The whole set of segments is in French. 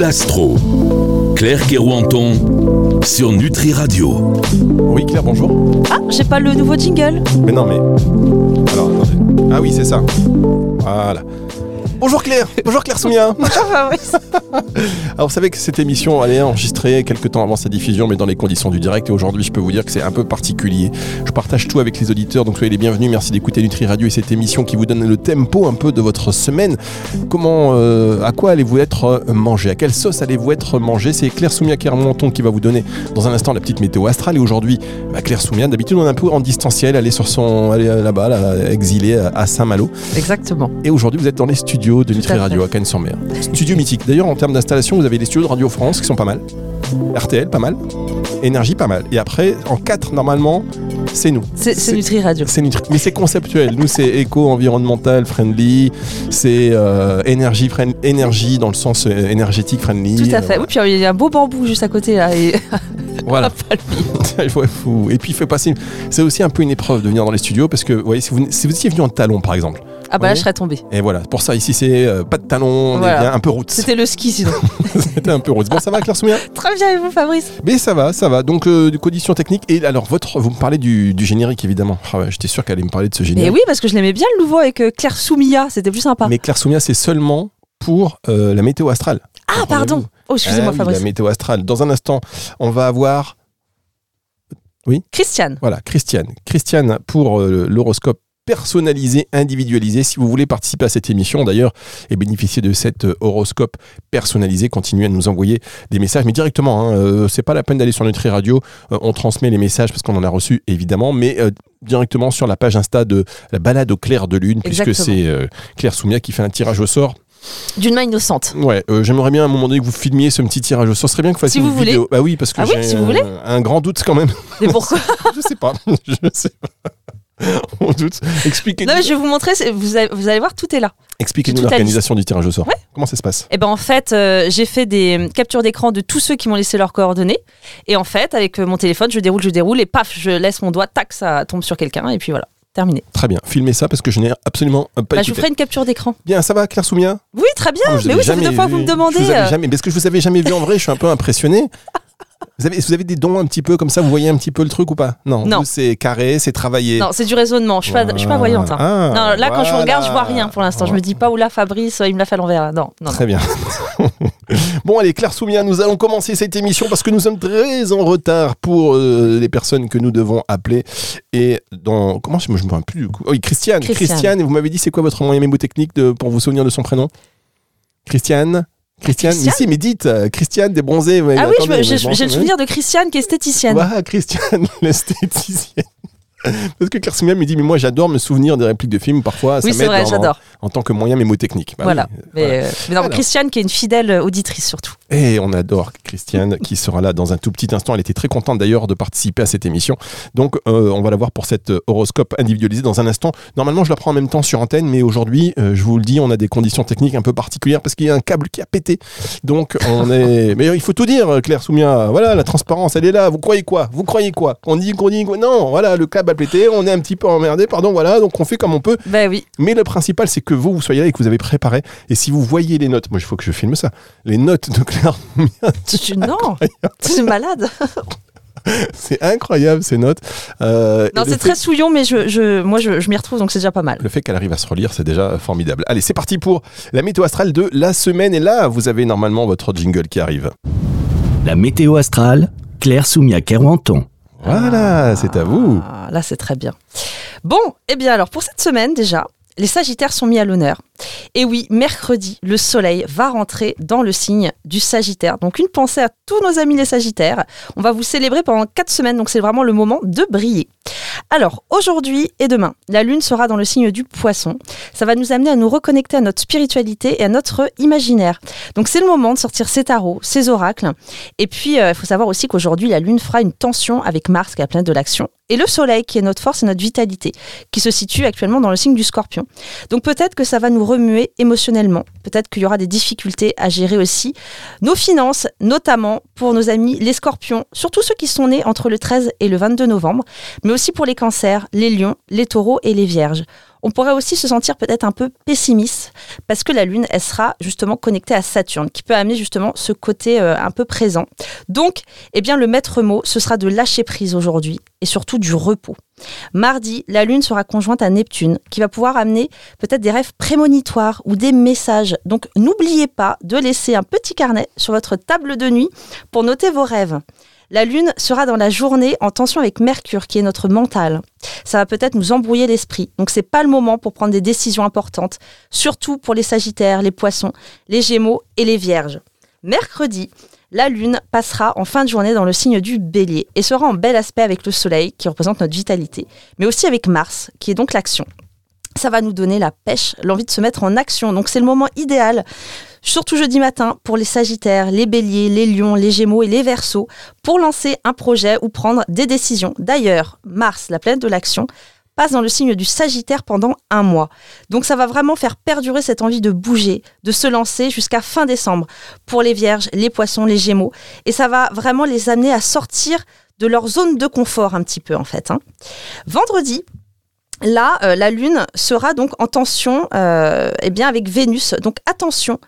l'astro. Claire Kerouanton sur Nutri Radio. Oui, Claire, bonjour. Ah, j'ai pas le nouveau jingle. Mais non, mais. Alors, attendez. Ah oui, c'est ça. Voilà. Bonjour Claire, bonjour Claire Soumia. Bonjour Fabrice. Alors vous savez que cette émission elle est enregistrée quelques temps avant sa diffusion mais dans les conditions du direct et aujourd'hui je peux vous dire que c'est un peu particulier. Je partage tout avec les auditeurs donc soyez les bienvenus, merci d'écouter Nutri Radio et cette émission qui vous donne le tempo un peu de votre semaine. Comment, euh, à quoi allez-vous être mangé? À quelle sauce allez-vous être mangé? C'est Claire Soumia Kermonton qui va vous donner dans un instant la petite météo astrale et aujourd'hui bah, Claire Soumia d'habitude on est un peu en distanciel, elle est sur son, là-bas, là, exilée à Saint-Malo. Exactement. Et aujourd'hui vous êtes dans les studios de Nutri Radio à Cannes-sur-Mer. Studio mythique. D'ailleurs, en termes d'installation, vous avez les studios de Radio France qui sont pas mal. RTL, pas mal. Énergie, pas mal. Et après, en 4, normalement, c'est nous. C'est Nutri Radio. C'est Nutri. Mais c'est conceptuel. Nous, c'est éco-environnemental friendly. C'est euh, énergie, énergie dans le sens euh, énergétique friendly. Tout à fait. oui, puis il y a un beau bambou juste à côté là. Et... Voilà. et puis il fait passer. C'est aussi un peu une épreuve de venir dans les studios parce que, vous voyez, si vous, si vous étiez venu en talon, par exemple, ah bah là, je serais tombé. Et voilà, pour ça, ici, c'est euh, pas de talons, bien, un peu route. C'était le ski sinon. C'était un peu route. Bon, ça va, Claire Soumia Très bien, et vous, Fabrice Mais ça va, ça va. Donc, euh, conditions techniques. Et alors, votre, vous me parlez du, générique, évidemment. Ah ouais, J'étais sûr qu'elle allait me parler de ce générique. Mais oui, parce que je l'aimais bien le nouveau avec euh, Claire Soumia, c'était plus sympa. Mais Claire Soumia, c'est seulement pour la météo astrale. Ah, pardon. Oh, excusez-moi, ah Fabrice. la météo astrale. Dans un instant, on va avoir. Oui Christiane. Voilà, Christiane. Christiane pour l'horoscope personnalisé, individualisé. Si vous voulez participer à cette émission d'ailleurs et bénéficier de cet euh, horoscope personnalisé, continuez à nous envoyer des messages, mais directement. Hein, euh, c'est pas la peine d'aller sur Nutri Radio. Euh, on transmet les messages parce qu'on en a reçu évidemment, mais directement sur la page Insta de la balade au clair de lune, puisque c'est Claire Soumia qui fait un tirage au sort. D'une main innocente. Ouais, j'aimerais bien à un moment donné que vous filmiez ce petit tirage au sort. Ce serait bien que vous fassiez si une vous vidéo. Bah oui, parce que ah j'ai un, grand doute quand même. Mais pourquoi Je sais pas. Je sais pas. On doute. Expliquez-nous. Non, je vais vous montrer, vous allez, voir, tout est là. Expliquez-nous l'organisation du tirage au sort. Comment ça se passe? Eh ben en fait, euh, j'ai fait des captures d'écran de tous ceux qui m'ont laissé leurs coordonnées. Et en fait, avec euh, mon téléphone, je déroule, je déroule, et paf, je laisse mon doigt, tac, ça tombe sur quelqu'un, et puis voilà. Terminé. Très bien. Filmez ça parce que je n'ai absolument pas bah, Je vous ferai une capture d'écran. Bien, ça va, Claire Soumia? Oui, très bien. mais oui, fait deux fois que vous me demandez. Je vous euh. jamais, parce que je vous avais jamais vu en vrai, je suis un peu impressionné. Vous avez, vous avez des dons un petit peu comme ça, vous voyez un petit peu le truc ou pas? Non. Non. C'est carré, c'est travaillé. Non, c'est du raisonnement. Je suis, pas, je suis pas voyante. Hein. Ah, non, là, quand je regarde, je vois rien pour l'instant. Je me dis pas où là, Fabrice, il me l'a fait à l'envers. Non, non. Très bien. bon, allez, Claire Soumia, nous allons commencer cette émission parce que nous sommes très en retard pour euh, les personnes que nous devons appeler. Et dans. Comment je me rappelle plus du coup Oui, Christiane. Christiane. vous m'avez dit, c'est quoi votre moyen mémotechnique de, pour vous souvenir de son prénom? Christiane? Christiane, mais si, mais dites, euh, Christiane des bronzés. Ah oui, j'ai le souvenir de Christiane qui est esthéticienne. Voilà, Christiane l'esthéticienne. Parce que Claire Simia me dit, mais moi j'adore me souvenir des répliques de films, parfois oui, ça m'aide en, en, tant que moyen mémotechnique. Bah voilà. Mais, euh, mais non, Christiane qui est une fidèle auditrice surtout. Et on adore Christiane qui sera là dans un tout petit instant. Elle était très contente d'ailleurs de participer à cette émission. Donc euh, on va la voir pour cet euh, horoscope individualisé dans un instant. Normalement je la prends en même temps sur antenne, mais aujourd'hui, je vous le dis, on a des conditions techniques un peu particulières parce qu'il y a un câble qui a pété. Donc on est... mais il faut tout dire, Claire Soumia. Voilà, la transparence, elle est là. Vous croyez quoi? Vous croyez quoi? On dit qu'on dit... Non, voilà, le câble pété, on est un petit peu emmerdé, pardon, voilà, donc on fait comme on peut. Ben oui. Mais le principal, c'est que vous, vous soyez là et que vous avez préparé. Et si vous voyez les notes, moi, il faut que je filme ça, les notes de Claire. non, c'est malade. c'est incroyable ces notes. Euh, non, c'est très souillon, mais je, je moi je, je m'y retrouve, donc c'est déjà pas mal. Le fait qu'elle arrive à se relire, c'est déjà formidable. Allez, c'est parti pour la météo astrale de la semaine. Et là, vous avez normalement votre jingle qui arrive. La météo astrale, Claire Soumia Voilà, c'est à vous. Ah, là, c'est très bien. Bon, eh bien alors pour cette semaine déjà, les Sagittaires sont mis à l'honneur. Et oui, mercredi, le Soleil va rentrer dans le signe du Sagittaire. Donc une pensée à tous nos amis les Sagittaires. On va vous célébrer pendant 4 semaines, donc c'est vraiment le moment de briller. Alors, aujourd'hui et demain, la Lune sera dans le signe du Poisson. Ça va nous amener à nous reconnecter à notre spiritualité et à notre imaginaire. Donc c'est le moment de sortir ses tarots, ses oracles. Et puis, il euh, faut savoir aussi qu'aujourd'hui, la Lune fera une tension avec Mars qui est plein de l'action et le Soleil qui est notre force et notre vitalité, qui se situe actuellement dans le signe du Scorpion. Donc peut-être que ça va nous remuer émotionnellement, peut-être qu'il y aura des difficultés à gérer aussi nos finances, notamment pour nos amis les Scorpions, surtout ceux qui sont nés entre le 13 et le 22 novembre, mais aussi pour les Cancers, les Lions, les Taureaux et les Vierges. On pourrait aussi se sentir peut-être un peu pessimiste parce que la Lune, elle sera justement connectée à Saturne, qui peut amener justement ce côté euh, un peu présent. Donc, eh bien, le maître mot, ce sera de lâcher prise aujourd'hui et surtout du repos. Mardi, la Lune sera conjointe à Neptune, qui va pouvoir amener peut-être des rêves prémonitoires ou des messages. Donc, n'oubliez pas de laisser un petit carnet sur votre table de nuit pour noter vos rêves. La Lune sera dans la journée en tension avec Mercure, qui est notre mental. Ça va peut-être nous embrouiller l'esprit. Donc c'est pas le moment pour prendre des décisions importantes, surtout pour les Sagittaires, les Poissons, les Gémeaux et les Vierges. Mercredi, la Lune passera en fin de journée dans le signe du Bélier et sera en bel aspect avec le Soleil, qui représente notre vitalité, mais aussi avec Mars, qui est donc l'action ça va nous donner la pêche, l'envie de se mettre en action. Donc c'est le moment idéal surtout jeudi matin, pour les Sagittaires, les Béliers, les Lions, les Gémeaux et les Verseaux, pour lancer un projet ou prendre des décisions. D'ailleurs, Mars, la planète de l'action, passe dans le signe du Sagittaire pendant un mois. Donc ça va vraiment faire perdurer cette envie de bouger, de se lancer jusqu'à fin décembre pour les Vierges, les Poissons, les Gémeaux. Et ça va vraiment les amener à sortir de leur zone de confort un petit peu en fait. Hein. Vendredi, Là, euh, la Lune sera donc en tension euh, eh bien avec Vénus. Donc attention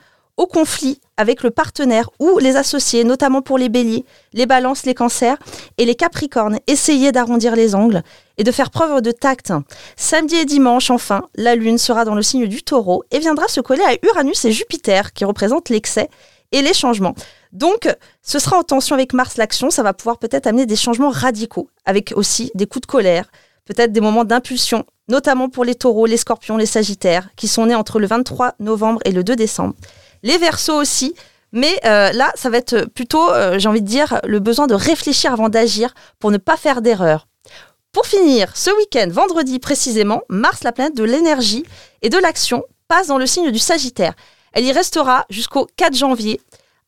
au conflit avec le partenaire ou les associés, notamment pour les béliers, les balances, les cancers et les capricornes. Essayez d'arrondir les angles et de faire preuve de tact. Samedi et dimanche, enfin, la Lune sera dans le signe du taureau et viendra se coller à Uranus et Jupiter qui représentent l'excès et les changements. Donc, ce sera en tension avec Mars l'action, ça va pouvoir peut-être amener des changements radicaux, avec aussi des coups de colère, peut-être des moments d'impulsion, notamment pour les taureaux, les scorpions, les sagittaires, qui sont nés entre le 23 novembre et le 2 décembre les versos aussi. Mais euh, là, ça va être plutôt, euh, j'ai envie de dire, le besoin de réfléchir avant d'agir pour ne pas faire d'erreur. Pour finir, ce week-end, vendredi précisément, Mars, la planète de l'énergie et de l'action, passe dans le signe du Sagittaire. Elle y restera jusqu'au 4 janvier,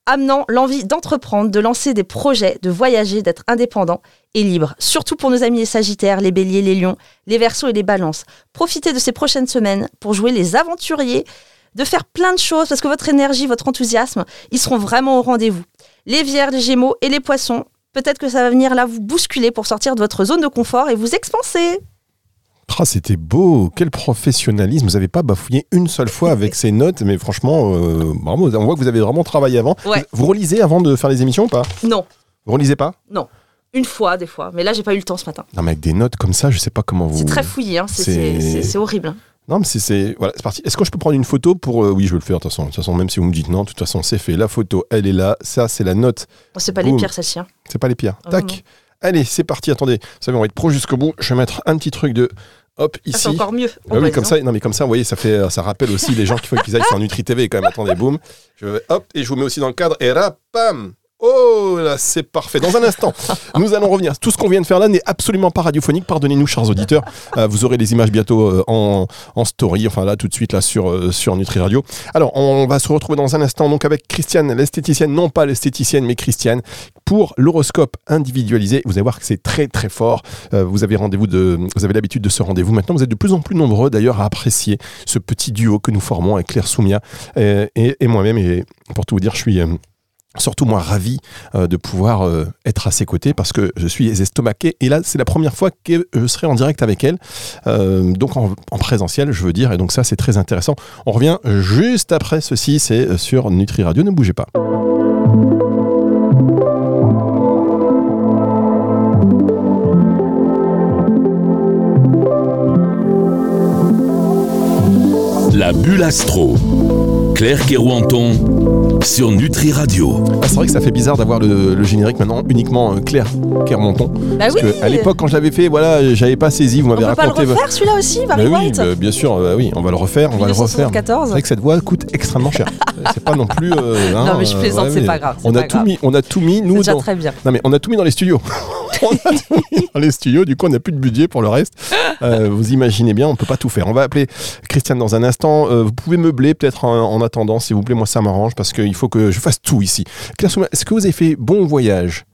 amenant l'envie d'entreprendre, de lancer des projets, de voyager, d'être indépendant et libre. Surtout pour nos amis les Sagittaires, les Béliers, les Lions, les Verseaux et les Balances. Profitez de ces prochaines semaines pour jouer les aventuriers, de faire plein de choses parce que votre énergie, votre enthousiasme, ils seront vraiment au rendez-vous. Les vierges, les gémeaux et les poissons, peut-être que ça va venir là vous bousculer pour sortir de votre zone de confort et vous expanser. Ah, c'était beau, quel professionnalisme. Vous n'avez pas bafouillé une seule fois avec ces notes, mais franchement, euh, bravo. On voit que vous avez vraiment travaillé avant. Vous relisez avant de faire les émissions ou pas? Non. Vous relisez pas? Non. Une fois, des fois. Mais là, j'ai pas eu le temps ce matin. Non, mais avec des notes comme ça, je sais pas comment vous. C'est très fouillé, hein. c'est horrible. Hein. Non, mais c'est voilà, c'est parti. Est-ce que je peux prendre une photo pour euh, Oui, je vais le faire. De toute façon, de toute façon, même si vous me dites non, de toute façon, c'est fait. La photo, elle est là. Ça, c'est la note. Oh, c'est pas les pires, celle-ci. Hein. C'est pas les pires. Oh, Tac. Allez, c'est parti. Attendez, vous savez, on va être pro jusqu'au bout. Je vais mettre un petit truc de hop ici. Ah, c'est encore mieux. Ah oui, comme ça. Non, mais comme ça, vous voyez, ça fait, ça rappelle aussi les gens qui font qu'ils aillent sur Nutri TV quand même. Attendez, boum. Je vais, hop, et je vous mets aussi dans le cadre. Et rapam. Oh là, c'est parfait. Dans un instant, nous allons revenir. Tout ce qu'on vient de faire là n'est absolument pas radiophonique. Pardonnez-nous, chers auditeurs. Euh, vous aurez les images bientôt euh, en, story. Enfin là, tout de suite là sur euh, sur Nutri Radio. Alors, on va se retrouver dans un instant donc avec Christiane, l'esthéticienne, non pas l'esthéticienne, mais Christiane, pour l'horoscope individualisé. Vous allez voir que c'est très très fort. vous avez rendez-vous de, vous avez l'habitude de ce rendez-vous. Maintenant, vous êtes de plus en plus nombreux d'ailleurs à apprécier ce petit duo que nous formons avec Claire Soumia et, et moi-même. Et pour tout vous dire, je suis surtout moi ravi euh, de pouvoir euh, être à ses côtés parce que je suis estomaqué et là c'est la première fois que je serai en direct avec elle. Euh, donc en, présentiel je veux dire et donc ça c'est très intéressant. On revient juste après ceci c'est sur Nutri Radio. Ne bougez pas. La bulle astro. Claire Kerouanton sur Nutri Radio. Ah, c'est vrai que ça fait bizarre d'avoir le, générique maintenant uniquement euh, Claire Kerouanton. Bah parce oui. à l'époque, quand je l'avais fait, voilà, j'avais pas saisi. Vous m'avez raconté. On pas le refaire celui-là aussi, Barry bah oui, bah, bien sûr, bah oui, on va le refaire, on va le refaire. C'est vrai que cette voix coûte extrêmement cher. c'est pas non plus. Euh, non hein, mais je plaisante, c'est pas grave. On a tout mis, on a tout mis nous. Déjà très bien. Non mais on a tout mis dans les studios. on a tout mis dans les studios. Du coup, on n'a plus de budget pour le reste. Euh, vous imaginez bien, on peut pas tout faire. On va appeler Christiane dans un instant. vous pouvez meubler peut-être en attendant, s'il vous plaît. Moi, ça m'arrange parce qu'il faut que je fasse tout ici. Claire est-ce que vous avez fait bon voyage?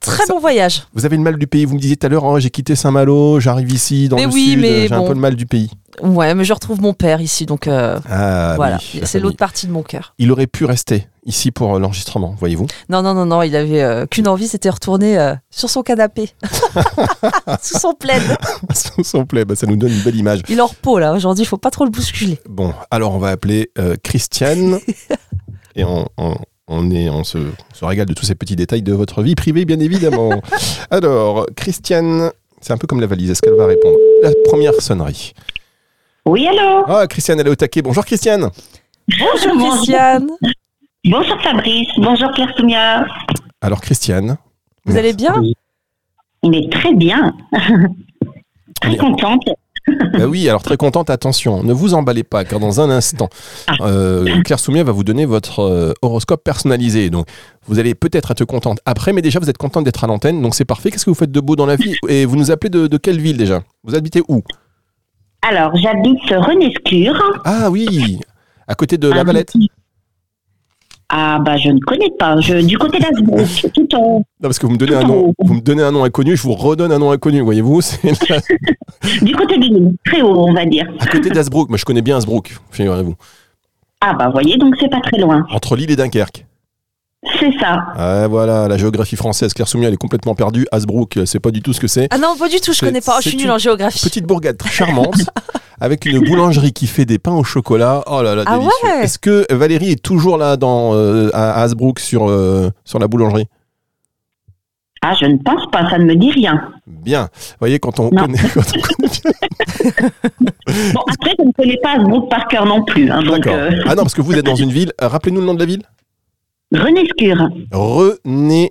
Très bon voyage. Vous avez le mal du pays. Vous me disiez tout à l'heure, oh, j'ai quitté Saint-Malo, j'arrive ici dans le sud, j'ai un peu le mal du pays. Ouais, mais je retrouve mon père ici, donc euh, ah, voilà, c'est l'autre partie de mon cœur. Il aurait pu rester. Ici pour euh, l'enregistrement, voyez-vous. Non, non, non, non, il avait euh, qu'une envie, c'était retourner euh, sur son canapé, sous son plaid. Sous son plaid, bah, ça nous donne une belle image. Il est en repos là, aujourd'hui, il faut pas trop le bousculer. Bon, alors on va appeler euh, Christiane et on, on- on est, on se, on se régale de tous ces petits détails de votre vie privée, bien évidemment. alors, Christiane, c'est un peu comme la valise, est-ce qu'elle va répondre? La première sonnerie. Oui, allô? Ah, Christiane, elle est au taquet. Bonjour Christiane. Bonjour Christiane, Bonjour Fabrice, bonjour Claire Soumia. Alors Christiane, vous allez bien Il est très bien. très Oui. contente. Bah oui, alors très contente, attention, ne vous emballez pas, car dans un instant, euh, Claire Soumia va vous donner votre euh, horoscope personnalisé. Donc, vous allez peut-être être contente après, mais déjà, vous êtes contente d'être à l'antenne, donc c'est parfait. Qu'est-ce que vous faites de beau dans la vie Et vous nous appelez de, de quelle ville déjà? Vous habitez où? Alors, j'habite Renescure. Ah oui, à côté de la Un Valette. petit- Ah, bah, je ne connais pas. Je, du côté d'Asbrook, tout en. Non, parce que vous me donnez un nom, vous me donnez un nom inconnu, je vous redonne un nom inconnu, voyez-vous Du côté de l'île, très haut, on va dire. à côté d'Asbrook. Moi, je connais bien Asbrook, figurez-vous. Ah, bah, voyez, donc c'est pas très loin. Entre Lille et Dunkerque. C'est ça. Ah, voilà, la géographie française. Claire Soumia, elle est complètement perdue. Asbrook, c'est pas du tout ce que c'est. Ah non, pas du tout, je connais pas, Oh, je suis c'est nulle en géographie. Petite bourgade très charmante, avec une boulangerie qui fait des pains au chocolat. Oh là là, Ah délicieux. ouais Est-ce que Valérie est toujours là dans, euh, à Hasbrook sur, euh, sur la boulangerie? Ah, je ne pense pas, ça ne me dit rien. Bien. Vous voyez, quand on Non. connaît, quand on connaît bien. Bon, après, je ne connais pas Asbrook par cœur non plus. hein, D'accord. euh, Ah non, parce que vous êtes dans une ville. euh, Rappelez-nous le nom de la ville Renescure. Renescure.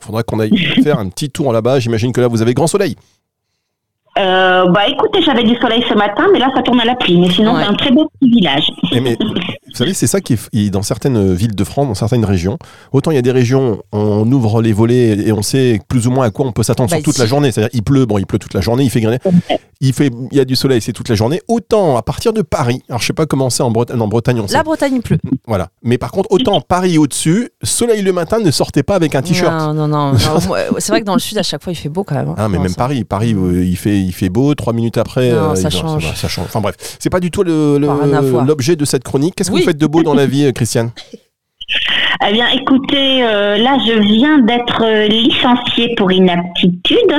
Faudra qu'on aille faire un petit tour là-bas. J'imagine que là, vous avez grand soleil. Euh, bah, écoutez, j'avais du soleil ce matin, mais là, ça tourne à la pluie. Mais sinon, Ouais. c'est un très beau petit village. Mais, vous savez, c'est ça qui est, dans certaines villes de France, dans certaines régions. Autant il y a des régions, on ouvre les volets et on sait plus ou moins à quoi on peut s'attendre Bah, sur toute ici. la journée. C'est-à-dire, il pleut, bon, il pleut toute la journée, il fait griner, il fait, il y a du soleil, c'est toute la journée. Autant à partir de Paris, alors je sais pas comment c'est en, Bretagne en Bretagne, on sait. La Bretagne, il pleut. Voilà. Mais par contre, autant Paris au-dessus, soleil le matin, ne sortez pas avec un t-shirt. Non, non, non. C'est vrai que dans le sud, à chaque fois, il fait beau quand même. hein. Ah, mais même ça- Paris, Paris, euh, il fait, il fait beau. Trois minutes après, Non, euh, ça il- change. va, ça change. Enfin bref, c'est pas du tout l'objet de cette chronique. Qu'est-ce que vous faites de beau dans la vie, euh, Christiane? Eh bien, écoutez, euh, là, je viens d'être licenciée pour inaptitude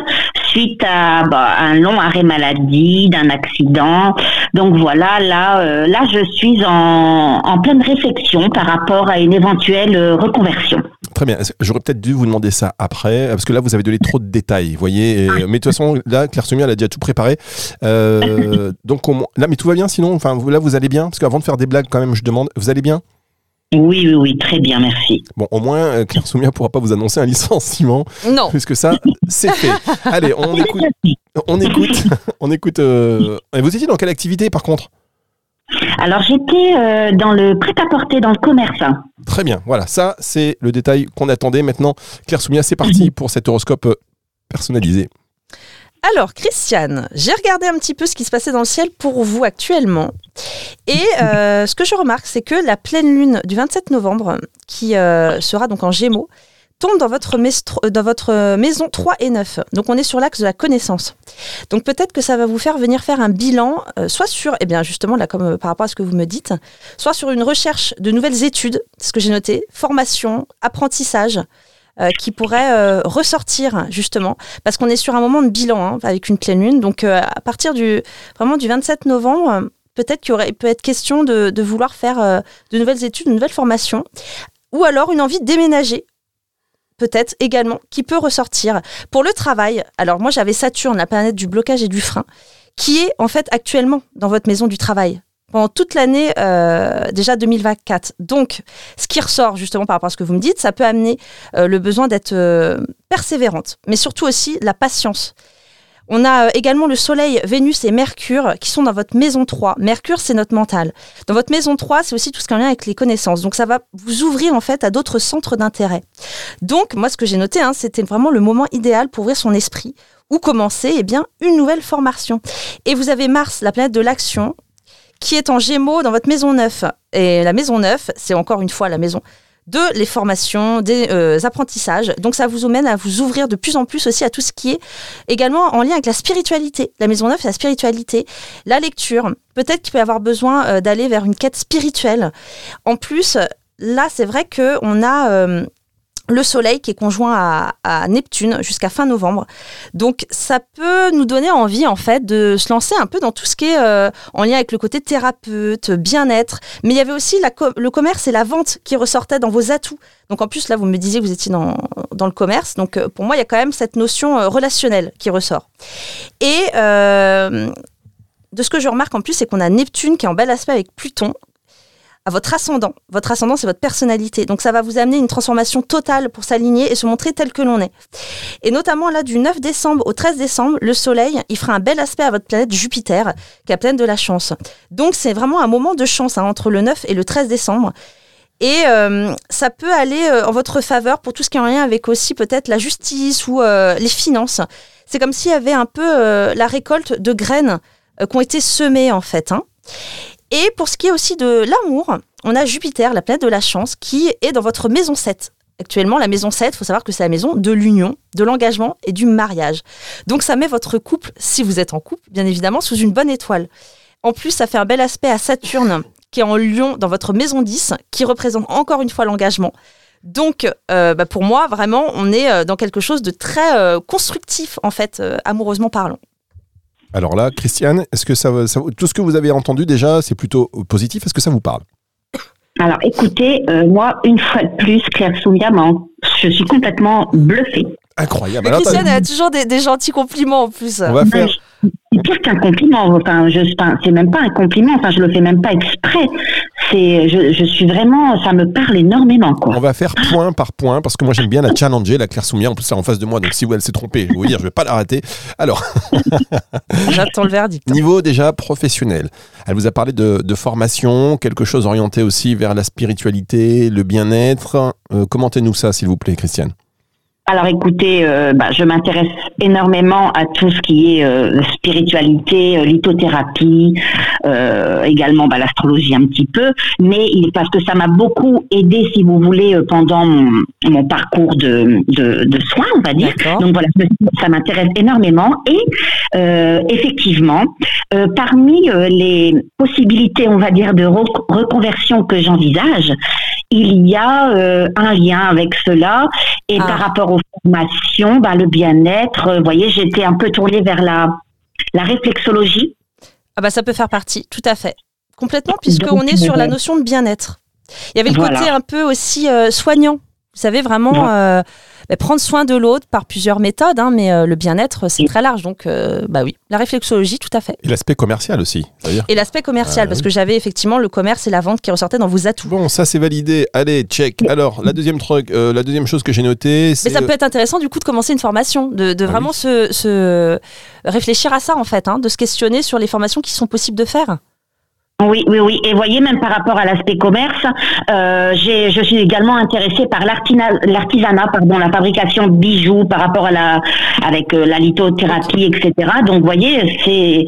suite à bah, un long arrêt maladie, d'un accident. Donc voilà, là, euh, là, je suis en, en pleine réflexion par rapport à une éventuelle reconversion. Très bien. J'aurais peut-être dû vous demander ça après, parce que là, vous avez donné trop de détails, vous voyez. et- mais de toute façon, là, Claire Semia, elle a déjà tout préparé. Euh, donc, au moins- là, mais tout va bien sinon Enfin, vous- là, vous allez bien? Parce qu'avant de faire des blagues, quand même, je demande, vous allez bien? Oui, oui, oui, très bien, merci. Bon, au moins, euh, Claire Soumia pourra pas vous annoncer un licenciement, Non. puisque ça, c'est fait. Allez, on écoute. On écoute. On écoute. euh, et Vous étiez dans quelle activité, par contre? Alors, j'étais euh, dans le prêt-à-porter, dans le commerce. Très bien. Voilà, ça, c'est le détail qu'on attendait. Maintenant, Claire Soumia, c'est parti pour cet horoscope euh, personnalisé. Alors, Christiane, j'ai regardé un petit peu ce qui se passait dans le ciel pour vous actuellement. Et euh, ce que je remarque, c'est que la pleine lune du 27 novembre, qui euh, sera donc en gémeaux, tombe dans votre, dans votre maison 3 et 9. Donc, on est sur l'axe de la connaissance. Donc, peut-être que ça va vous faire venir faire un bilan, euh, soit sur, eh bien, justement, là, comme euh, par rapport à ce que vous me dites, soit sur une recherche de nouvelles études, ce que j'ai noté, formation, apprentissage, euh, qui pourrait euh, ressortir, justement, parce qu'on est sur un moment de bilan hein, avec une pleine lune. Donc euh, à partir du vraiment du 27 novembre, euh, peut-être qu'il aurait, peut être question de, de vouloir faire euh, de nouvelles études, de nouvelles formations, ou alors une envie de déménager. Peut-être également, qui peut ressortir. Pour le travail, alors moi j'avais Saturne, la planète du blocage et du frein, qui est en fait actuellement dans votre maison du travail pendant toute l'année euh, déjà 2024. Donc, ce qui ressort justement par rapport à ce que vous me dites, ça peut amener euh, le besoin d'être euh, persévérante, mais surtout aussi la patience. On a euh, également le Soleil, Vénus et Mercure qui sont dans votre maison 3. Mercure, c'est notre mental. Dans votre maison 3, c'est aussi tout ce qui est en lien avec les connaissances. Donc ça va vous ouvrir en fait à d'autres centres d'intérêt. Donc moi, ce que j'ai noté, hein, c'était vraiment le moment idéal pour ouvrir son esprit ou commencer eh bien, une nouvelle formation. Et vous avez Mars, la planète de l'action, qui est en gémeaux dans votre maison 9. Et la maison 9, c'est encore une fois la maison de les formations, des euh, apprentissages. Donc ça vous amène à vous ouvrir de plus en plus aussi à tout ce qui est également en lien avec la spiritualité. La maison 9, c'est la spiritualité, la lecture. Peut-être qu'il peut y avoir besoin euh, d'aller vers une quête spirituelle. En plus, là, c'est vrai que on a euh, le Soleil qui est conjoint à, Neptune jusqu'à fin novembre. Donc ça peut nous donner envie en fait de se lancer un peu dans tout ce qui est euh, en lien avec le côté thérapeute, bien-être. Mais il y avait aussi le commerce et la vente qui ressortaient dans vos atouts. Donc en plus là vous me disiez que vous étiez dans, le commerce. Donc euh, pour moi il y a quand même cette notion euh, relationnelle qui ressort. Et de ce que je remarque en plus c'est qu'on a Neptune qui est en bel aspect avec Pluton à votre ascendant. Votre ascendant, c'est votre personnalité. Donc ça va vous amener une transformation totale pour s'aligner et se montrer tel que l'on est. Et notamment là, du 9 décembre au 13 décembre, le Soleil, il fera un bel aspect à votre planète Jupiter, qui a pleine de la chance. Donc c'est vraiment un moment de chance hein, entre le 9 et le 13 décembre. Et euh, ça peut aller euh, en votre faveur pour tout ce qui est en lien avec aussi peut-être la justice ou euh, les finances. C'est comme s'il y avait un peu euh, la récolte de graines euh, qui ont été semées en fait. hein. Et pour ce qui est aussi de l'amour, on a Jupiter, la planète de la chance, qui est dans votre maison 7. Actuellement, la maison 7, il faut savoir que c'est la maison de l'union, de l'engagement et du mariage. Donc ça met votre couple, si vous êtes en couple, bien évidemment, sous une bonne étoile. En plus, ça fait un bel aspect à Saturne, qui est en Lion dans votre maison 10, qui représente encore une fois l'engagement. Donc, euh, bah, pour moi, vraiment, on est euh, dans quelque chose de très euh, constructif, en fait, amoureusement parlant. Alors là, Christiane, est-ce que ça, va- ça- tout ce que vous avez entendu déjà, c'est plutôt positif? Est-ce que ça vous parle? Alors, écoutez, euh, moi, une fois de plus, Claire Soumia, m'en- je suis complètement bluffée. Incroyable. Mais Christiane, elle a toujours des, des gentils compliments en plus. on va faire. C'est pire qu'un compliment. Enfin, je, c'est même pas un compliment. Enfin, je le fais même pas exprès. C'est, je, je suis vraiment, ça me parle énormément, quoi. On va faire point par point parce que moi j'aime bien la challenger, la Claire Soumia. En plus, c'est en face de moi, donc si elle s'est trompée, je vais vous dire, je vais pas la rater. Alors, J'attends le verdict. niveau déjà professionnel, elle vous a parlé de, de formation, quelque chose orienté aussi vers la spiritualité, le bien-être. Euh, Commentez-nous ça, s'il vous plaît, Christiane. Alors écoutez, euh, bah, je m'intéresse énormément à tout ce qui est euh, spiritualité, euh, lithothérapie, également bah, l'astrologie un petit peu, mais parce que ça m'a beaucoup aidé, si vous voulez, pendant mon, mon parcours de, de, de soins, on va dire. Donc voilà, ça m'intéresse énormément. Et effectivement, parmi les possibilités, on va dire, de re- reconversion que j'envisage, il y a un lien avec cela. Et Ah. par rapport aux formations, bah, le bien-être, euh, vous voyez, j'étais un peu tournée vers la, la réflexologie. Ah bah ça peut faire partie, tout à fait. Complètement, puisqu'on est sur la euh, notion de bien-être. Il y avait le Voilà. côté un peu aussi euh, soignant. Vous savez, vraiment euh, bah, prendre soin de l'autre par plusieurs méthodes, hein, mais euh, le bien-être, c'est Oui. très large. Donc, euh, bah oui, la réflexologie, tout à fait. Et l'aspect commercial aussi. Et l'aspect commercial, Ah, parce que j'avais effectivement le commerce et la vente qui ressortaient dans vos atouts. Bon, ça c'est validé. Allez, check. Alors, la deuxième truc, euh, la deuxième chose que j'ai notée, c'est Mais ça peut être intéressant du coup de commencer une formation, de, de Ah vraiment oui. se, se réfléchir à ça en fait, hein, de se questionner sur les formations qui sont possibles de faire. Oui, oui, oui. Et voyez, même par rapport à l'aspect commerce, euh, j'ai- je suis également intéressée par l'artina- l'artisanat, pardon, la fabrication de bijoux par rapport à la, avec euh, la lithothérapie, etc. Donc, vous voyez, c'est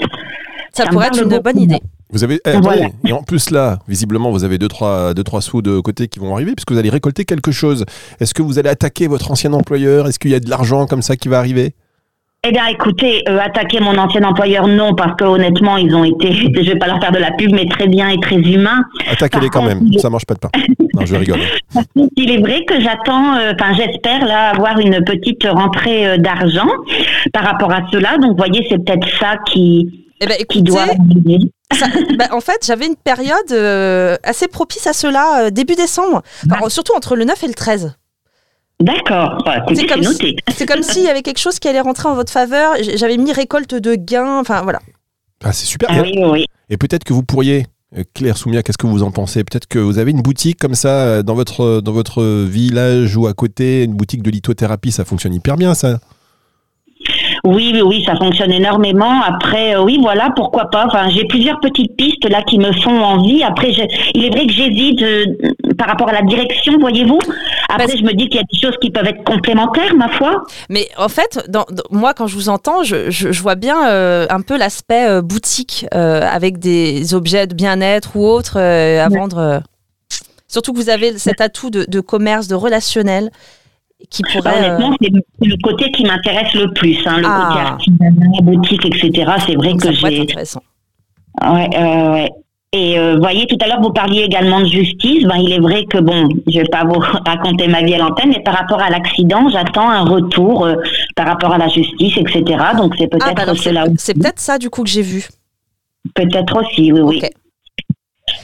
Ça, pourrait être une beaucoup. bonne idée. Vous avez eh. Voilà. et en plus là, visiblement, vous avez deux trois deux trois sous de côté qui vont arriver puisque vous allez récolter quelque chose. Est-ce que vous allez attaquer votre ancien employeur? Est-ce qu'il y a de l'argent comme ça qui va arriver? Eh bien, écoutez, euh, attaquer mon ancien employeur, non, parce que honnêtement, ils ont été, je vais pas leur faire de la pub, mais très bien et très humains. Attaquez-les quand contre, même. il Ça mange pas de pain. Non, je rigole. Il est vrai que j'attends, euh, enfin, j'espère là avoir une petite rentrée euh, d'argent par rapport à cela. Donc, vous voyez, c'est peut-être ça qui, Eh ben, qui écoutez, doit arriver. ça- bah, en fait, j'avais une période euh, assez propice à cela, euh, début décembre, Enfin, surtout entre le 9 et le 13. D'accord. Bah, C'est comme noté. C'est comme s'il y avait quelque chose qui allait rentrer en votre faveur. J'avais mis récolte de gains, enfin voilà. Ah, c'est super. Ah Et- oui, oui, oui. Et peut-être que vous pourriez, euh, Claire Soumia, qu'est-ce que vous en pensez? Peut-être que vous avez une boutique comme ça euh, dans votre, dans votre village ou à côté, une boutique de lithothérapie, ça fonctionne hyper bien ça. Oui, oui, oui, ça fonctionne énormément. Après, euh, oui, voilà, pourquoi pas. Enfin, j'ai plusieurs petites pistes là qui me font envie. Après, il est vrai que j'hésite euh, par rapport à la direction, voyez-vous. Après, Parce- je me dis qu'il y a des choses qui peuvent être complémentaires, ma foi. Mais en fait, dans, dans- moi, quand je vous entends, je, je- je vois bien euh, un peu l'aspect euh, boutique euh, avec des objets de bien-être ou autres à Ouais. vendre. Surtout que vous avez cet atout de, de commerce, de relationnel qui Bah, pourrait. honnêtement, c'est le- côté qui m'intéresse le plus. Hein, le Ah. côté artisanat, boutique, etc. C'est vrai donc que j'ai. intéressant. Ouais, ouais. Et euh, voyez, tout à l'heure, vous parliez également de justice. Ben, il est vrai que, bon, je vais pas vous raconter ma vie à l'antenne, mais par rapport à l'accident, j'attends un retour euh, par rapport à la justice, etc. Donc, c'est peut-être Ah, bah, c'est cela c'est peut-être ça du coup que j'ai vu. Peut-être aussi, oui, oui.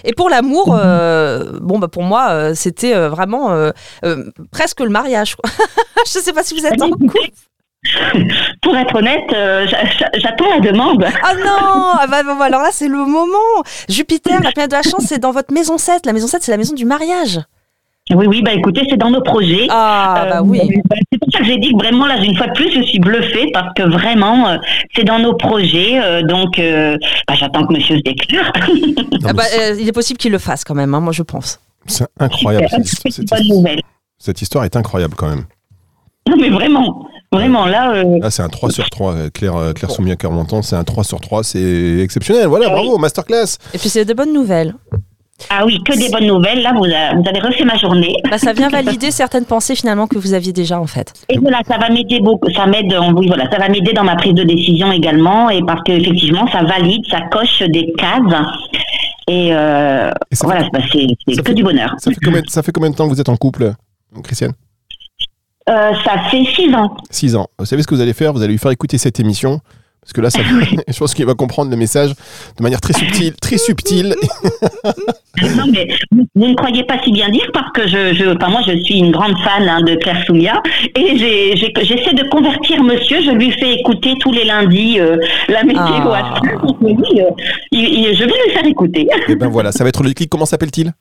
Et pour l'amour, euh, bon bah pour moi euh, c'était euh, vraiment presque le mariage. Je sais pas si vous êtes en couple. Pour être honnête, euh, j'a- j'a- j'attends la demande. Ah non ah bah, bah, alors là c'est le moment. Jupiter, la planète de la chance, c'est dans votre maison 7. La maison 7 c'est la maison du mariage. Oui, oui, bah écoutez, c'est dans nos projets. Ah bah Euh, oui. bah, c'est pour ça que j'ai dit que vraiment, là, une fois de plus, je suis bluffée parce que vraiment, euh, c'est dans nos projets. euh, donc, euh, bah, j'attends que monsieur se déclare. Ah mais bah, euh, il est possible qu'il le fasse quand même, hein, moi je pense. C'est incroyable. Cette- C'est une cette- bonne nouvelle. cette histoire est incroyable quand même. Non, mais vraiment, vraiment, là, euh, Là, c'est un 3 sur 3. euh, Claire, euh, Claire Soumia Carmenton, c'est un 3 sur 3. C'est exceptionnel. Voilà, Ah oui. bravo, masterclass. Et puis c'est de bonnes nouvelles. ah oui, que des bonnes nouvelles. Là, vous, avez refait ma journée. Bah, ça vient valider certaines pensées finalement que vous aviez déjà en fait. Et voilà, ça va m'aider beaucoup. Ça m'aide, oui, voilà, ça va m'aider dans ma prise de décision également. Et parce qu'effectivement, ça valide, ça coche des cases. Et, euh, Et voilà, bah, c'est que fait- du bonheur. Ça fait, combien, ça fait combien de temps que vous êtes en couple, Christiane? Euh, ça fait six ans. 6 ans. Vous savez ce que vous allez faire? Vous allez lui faire écouter cette émission. Parce que là, ça, je pense qu'il va comprendre le message de manière très subtile. Très subtile. Non, mais vous, ne croyez pas si bien dire parce que je, je enfin, moi, je suis une grande fan hein, de Claire Soumia et j'essaie de convertir monsieur. Je lui fais écouter tous les lundis euh, la météo Ah. Donc, oui, euh, il- il- je vais lui faire écouter. Et ben voilà, ça va être le déclic. Comment s'appelle-t-il?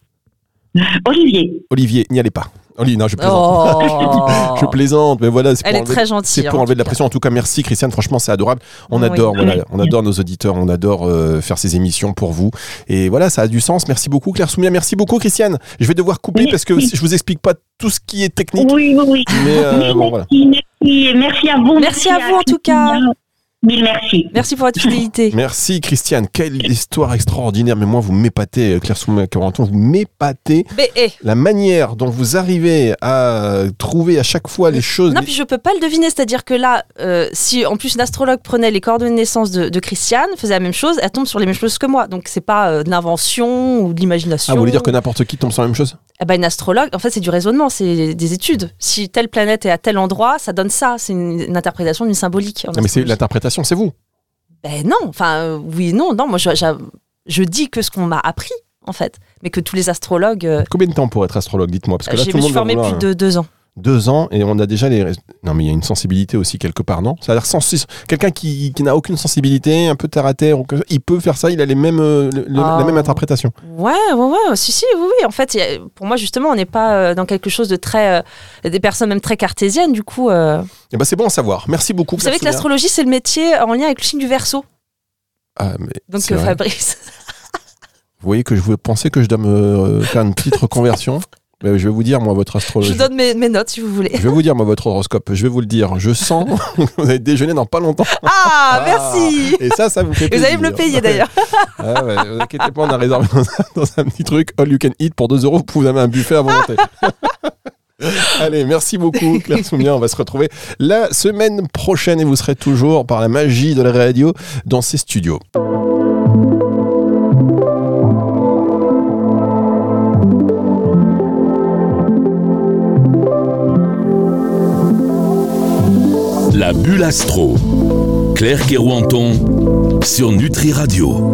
Olivier. Olivier, n'y allez pas. Non, je plaisante. Oh. Je plaisante, mais voilà, c'est Elle pour est enlever- très gentille. C'est pour en enlever de la pression. En tout cas, merci Christiane. Franchement, c'est adorable. On Oui. adore, voilà, on adore nos auditeurs, on adore euh, faire ces émissions pour vous. Et voilà, ça a du sens. Merci beaucoup Claire Soumia. Merci beaucoup Christiane. Je vais devoir couper Merci. parce que je vous explique pas tout ce qui est technique. Oui, oui, oui. Mais euh, Oui, bon, voilà. merci, merci, merci à vous. Merci à vous, en tout cas. Mille merci. Merci pour votre fidélité. Merci Christiane. Quelle histoire extraordinaire. Mais moi, vous m'épatez, Claire Soumia Carenton, vous m'épatez. Eh, La manière dont vous arrivez à trouver à chaque fois les choses. Non, puis je peux pas le deviner. C'est-à-dire que là, euh, si en plus une astrologue prenait les coordonnées de naissance de, de Christiane, faisait la même chose, elle tombe sur les mêmes choses que moi. Donc c'est pas euh, de l'invention ou de l'imagination. Ah, vous voulez dire que n'importe qui tombe sur la même chose? Eh ben, une astrologue, en fait, c'est du raisonnement, c'est des études. Si telle planète est à tel endroit, ça donne ça. C'est une, une interprétation d'une symbolique. en Non, mais c'est astrologie. C'est vous. Ben non, enfin, euh, oui non, non. Moi, je, je- je dis que ce qu'on m'a appris, en fait. Mais que tous les astrologues. euh, Combien de temps pour être astrologue Dites-moi. Parce que là, je tout me suis formée vouloir, depuis deux, deux ans. Deux ans et on a déjà les. Non, mais il y a une sensibilité aussi quelque part, non? Sensible. Quelqu'un qui, qui n'a aucune sensibilité, un peu terre à terre, il peut faire ça, il a les mêmes, euh, le- Ah. la même interprétation. Ouais, ouais, ouais, si, si, oui, oui. En fait, a- pour moi, justement, on n'est pas euh, dans quelque chose de très. euh, des personnes même très cartésiennes, du coup. euh. Et ben c'est bon à savoir. Merci beaucoup. Vous savez que l'astrologie, c'est le métier en lien avec le signe du verso. Ah, mais Donc. Fabrice. Vous voyez que je vous pensais que je dois me faire une petite reconversion. Mais je vais vous dire, moi, votre Je astrologie. vous donne mes, mes notes si vous voulez. Je vais vous dire, moi, votre horoscope. Je vais vous le dire. Je sens que vous allez déjeuner dans pas longtemps. Ah, merci Et ça, ça vous fait Vous plaisir. allez me le payer d'ailleurs. Ah ouais, vous inquiétez pas, on a réservé dans un, dans un petit truc all you can eat pour 2 euros. Vous avez un buffet à volonté. Allez, merci beaucoup Claire Soumia. On va se retrouver la semaine prochaine et vous serez toujours par la magie de la radio dans ces studios. La bulle astro. Claire Kerouanton sur Nutri Radio.